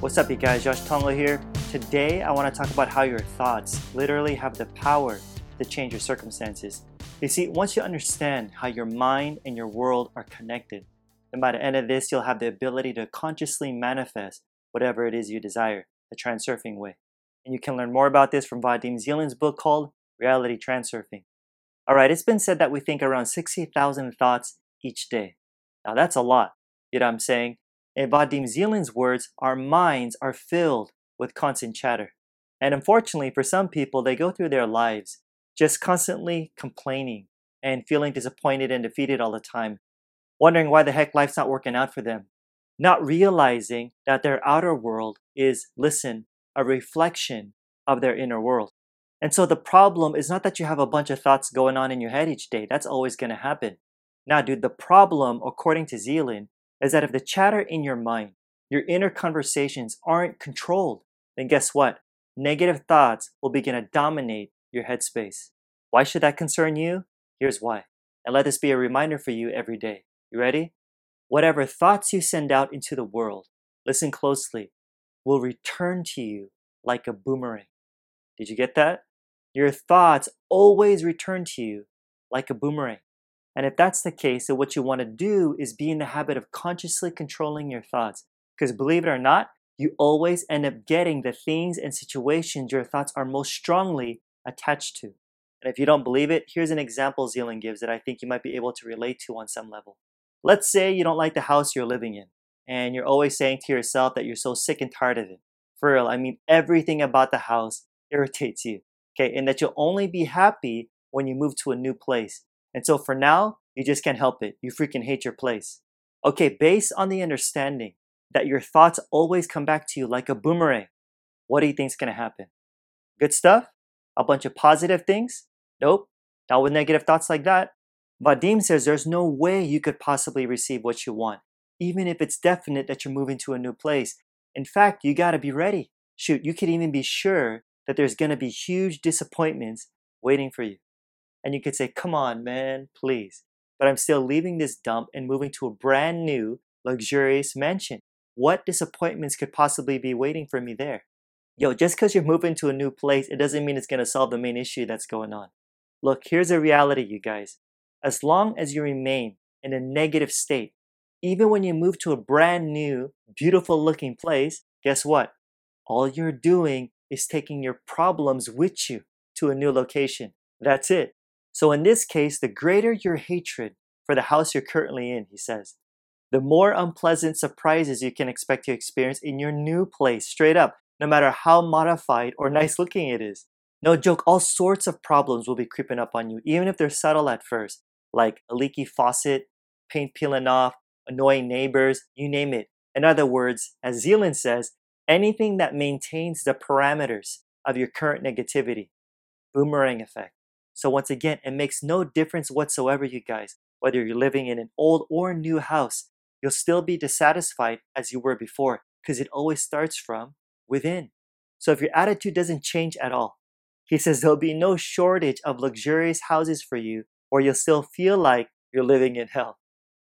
What's up, you guys? Josh Tongol here. Today, I want to talk about how your thoughts literally have the power to change your circumstances. You see, once you understand how your mind and your world are connected, then by the end of this, you'll have the ability to consciously manifest whatever it is you desire, the transurfing way. And you can learn more about this from Vadim Zeland's book called Reality Transurfing. All right, it's been said that we think around 60,000 thoughts each day. Now, that's a lot. You know what I'm saying? In Vadim Zeland's words, our minds are filled with constant chatter. And unfortunately, for some people, they go through their lives just constantly complaining and feeling disappointed and defeated all the time, wondering why the heck life's not working out for them, not realizing that their outer world is, listen, a reflection of their inner world. And so the problem is not that you have a bunch of thoughts going on in your head each day. That's always going to happen. Now, dude, the problem, according to Zeland, is that if the chatter in your mind, your inner conversations aren't controlled, then guess what? Negative thoughts will begin to dominate your headspace. Why should that concern you? Here's why. And let this be a reminder for you every day. You ready? Whatever thoughts you send out into the world, listen closely, will return to you like a boomerang. Did you get that? Your thoughts always return to you like a boomerang. And if that's the case, then what you want to do is be in the habit of consciously controlling your thoughts. Because believe it or not, you always end up getting the things and situations your thoughts are most strongly attached to. And if you don't believe it, here's an example Zeland gives that I think you might be able to relate to on some level. Let's say you don't like the house you're living in, and you're always saying to yourself that you're so sick and tired of it. For real, I mean, everything about the house irritates you, okay? And that you'll only be happy when you move to a new place. And so for now, you just can't help it. You freaking hate your place. Okay, based on the understanding that your thoughts always come back to you like a boomerang, what do you think is going to happen? Good stuff? A bunch of positive things? Nope. Not with negative thoughts like that. Vadim says there's no way you could possibly receive what you want, even if it's definite that you're moving to a new place. In fact, you got to be ready. Shoot, you could even be sure that there's to be huge disappointments waiting for you. And you could say, come on, man, please. But I'm still leaving this dump and moving to a brand new, luxurious mansion. What disappointments could possibly be waiting for me there? Yo, just because you're moving to a new place, it doesn't mean it's going to solve the main issue that's going on. Look, here's a reality, you guys. As long as you remain in a negative state, even when you move to a brand new, beautiful looking place, guess what? All you're doing is taking your problems with you to a new location. That's it. So in this case, the greater your hatred for the house you're currently in, he says, the more unpleasant surprises you can expect to experience in your new place, straight up, no matter how modified or nice looking it is. No joke, all sorts of problems will be creeping up on you, even if they're subtle at first, like a leaky faucet, paint peeling off, annoying neighbors, you name it. In other words, as Zeland says, anything that maintains the parameters of your current negativity. Boomerang effect. So once again, it makes no difference whatsoever, you guys, whether you're living in an old or new house, you'll still be dissatisfied as you were before because it always starts from within. So if your attitude doesn't change at all, he says there'll be no shortage of luxurious houses for you, or you'll still feel like you're living in hell.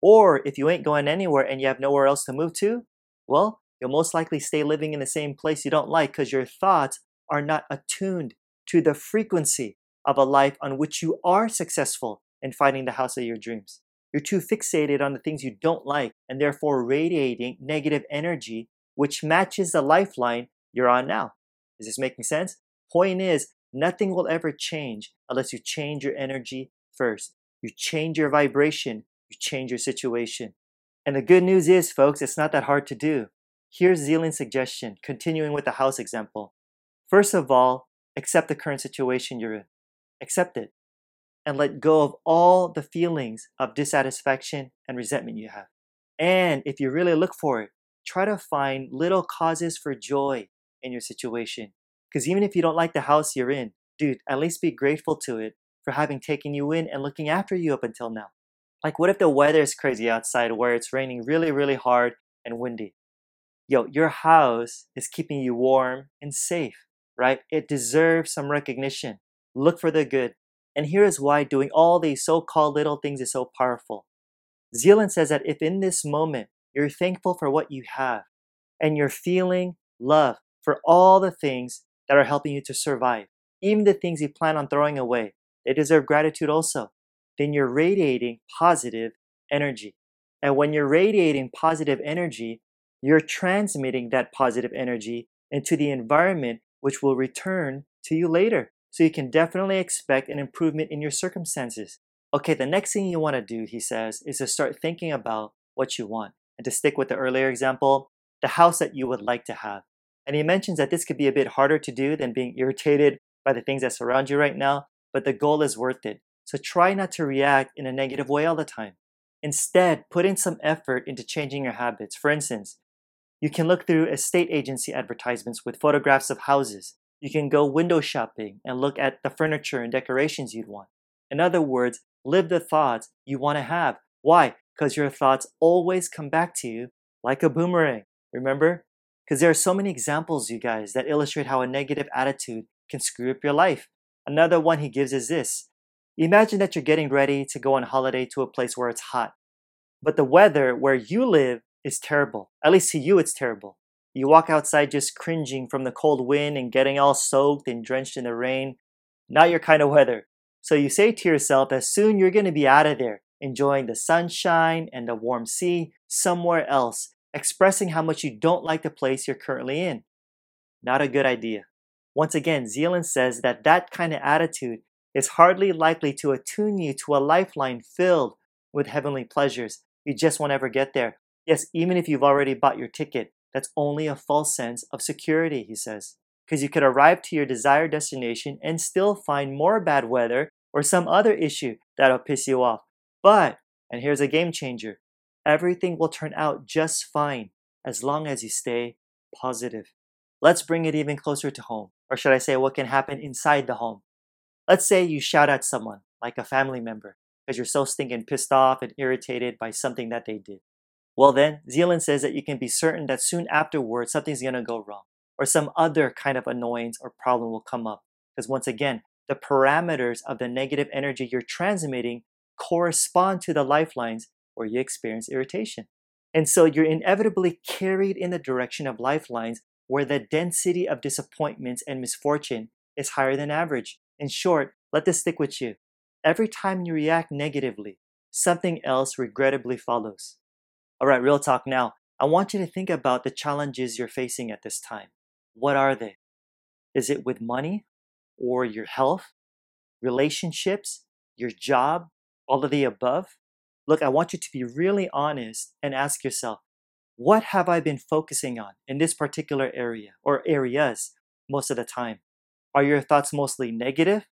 Or if you ain't going anywhere and you have nowhere else to move to, well, you'll most likely stay living in the same place you don't like because your thoughts are not attuned to the frequency of a life on which you are successful in finding the house of your dreams. You're too fixated on the things you don't like and therefore radiating negative energy, which matches the lifeline you're on now. Is this making sense? Point is, nothing will ever change unless you change your energy first. You change your vibration, you change your situation. And the good news is, folks, it's not that hard to do. Here's Zeland's suggestion, continuing with the house example. First of all, accept the current situation you're in accept it, and let go of all the feelings of dissatisfaction and resentment you have. And if you really look for it, try to find little causes for joy in your situation. Because even if you don't like the house you're in, dude, at least be grateful to it for having taken you in and looking after you up until now. Like, what if the weather is crazy outside where it's raining really, really hard and windy? Yo, your house is keeping you warm and safe, right? It deserves some recognition. Look for the good. And here is why doing all these so called little things is so powerful. Zeland says that if in this moment you're thankful for what you have and you're feeling love for all the things that are helping you to survive, even the things you plan on throwing away. They deserve gratitude also. Then you're radiating positive energy. And when you're radiating positive energy, you're transmitting that positive energy into the environment, which will return to you later. So you can definitely expect an improvement in your circumstances. Okay, the next thing you want to do, he says, is to start thinking about what you want. And to stick with the earlier example, the house that you would like to have. And he mentions that this could be a bit harder to do than being irritated by the things that surround you right now, but the goal is worth it. So try not to react in a negative way all the time. Instead, put in some effort into changing your habits. For instance, you can look through estate agency advertisements with photographs of houses. You can go window shopping and look at the furniture and decorations you'd want. In other words, live the thoughts you want to have. Why? Because your thoughts always come back to you like a boomerang. Remember? Because there are so many examples, you guys, that illustrate how a negative attitude can screw up your life. Another one he gives is this Imagine that you're getting ready to go on holiday to a place where it's hot, but the weather where you live is terrible. At least to you, it's terrible. You walk outside just cringing from the cold wind and getting all soaked and drenched in the rain. Not your kind of weather. So you say to yourself that soon you're going to be out of there, enjoying the sunshine and the warm sea somewhere else, expressing how much you don't like the place you're currently in. Not a good idea. Once again, Zeland says that that kind of attitude is hardly likely to attune you to a lifeline filled with heavenly pleasures. You just won't ever get there. Yes, even if you've already bought your ticket, that's only a false sense of security, he says. Because you could arrive to your desired destination and still find more bad weather or some other issue that'll piss you off. But, and here's a game changer everything will turn out just fine as long as you stay positive. Let's bring it even closer to home, or should I say, what can happen inside the home. Let's say you shout at someone, like a family member, because you're so stinking pissed off and irritated by something that they did. Well, then, Zeland says that you can be certain that soon afterwards something's going to go wrong, or some other kind of annoyance or problem will come up. Because once again, the parameters of the negative energy you're transmitting correspond to the lifelines where you experience irritation. And so you're inevitably carried in the direction of lifelines where the density of disappointments and misfortune is higher than average. In short, let this stick with you. Every time you react negatively, something else regrettably follows. All right, real talk now. I want you to think about the challenges you're facing at this time. What are they? Is it with money or your health, relationships, your job, all of the above? Look, I want you to be really honest and ask yourself, what have I been focusing on in this particular area or areas most of the time? Are your thoughts mostly negative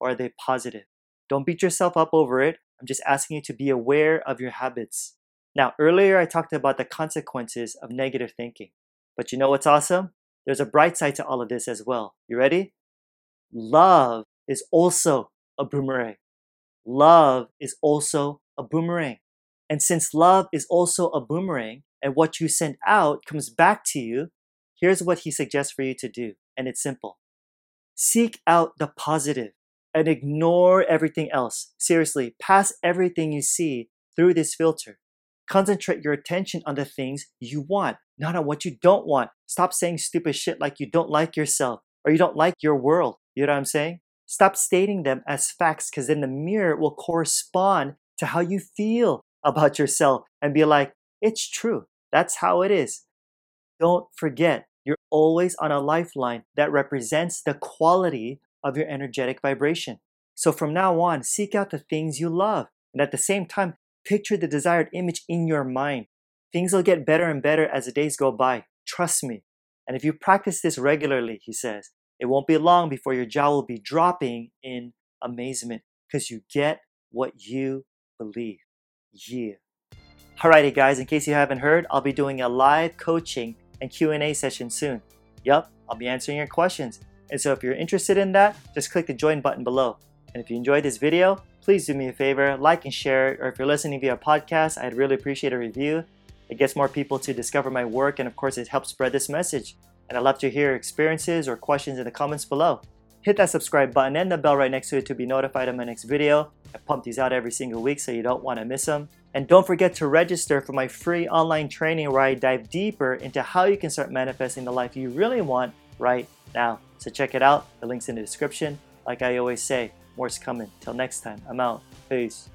or are they positive? Don't beat yourself up over it. I'm just asking you to be aware of your habits. Now, earlier I talked about the consequences of negative thinking. But you know what's awesome? There's a bright side to all of this as well. You ready? Love is also a boomerang. Love is also a boomerang. And since love is also a boomerang and what you send out comes back to you, here's what he suggests for you to do. And it's simple Seek out the positive and ignore everything else. Seriously, pass everything you see through this filter. Concentrate your attention on the things you want, not on what you don't want. Stop saying stupid shit like you don't like yourself or you don't like your world. You know what I'm saying? Stop stating them as facts because then the mirror will correspond to how you feel about yourself and be like, it's true. That's how it is. Don't forget, you're always on a lifeline that represents the quality of your energetic vibration. So from now on, seek out the things you love. And at the same time, picture the desired image in your mind. Things will get better and better as the days go by. Trust me. And if you practice this regularly, he says, it won't be long before your jaw will be dropping in amazement because you get what you believe. Yeah. Alrighty guys, in case you haven't heard, I'll be doing a live coaching and Q&A session soon. Yup, I'll be answering your questions. And so if you're interested in that, just click the join button below. And if you enjoyed this video, please do me a favor, like and share, or if you're listening via podcast, I'd really appreciate a review. It gets more people to discover my work, and of course, it helps spread this message. And I'd love to hear experiences or questions in the comments below. Hit that subscribe button and the bell right next to it to be notified of my next video. I pump these out every single week so you don't want to miss them. And don't forget to register for my free online training where I dive deeper into how you can start manifesting the life you really want right now. So check it out. The link's in the description. Like I always say, more's coming. Till next time, I'm out. Peace.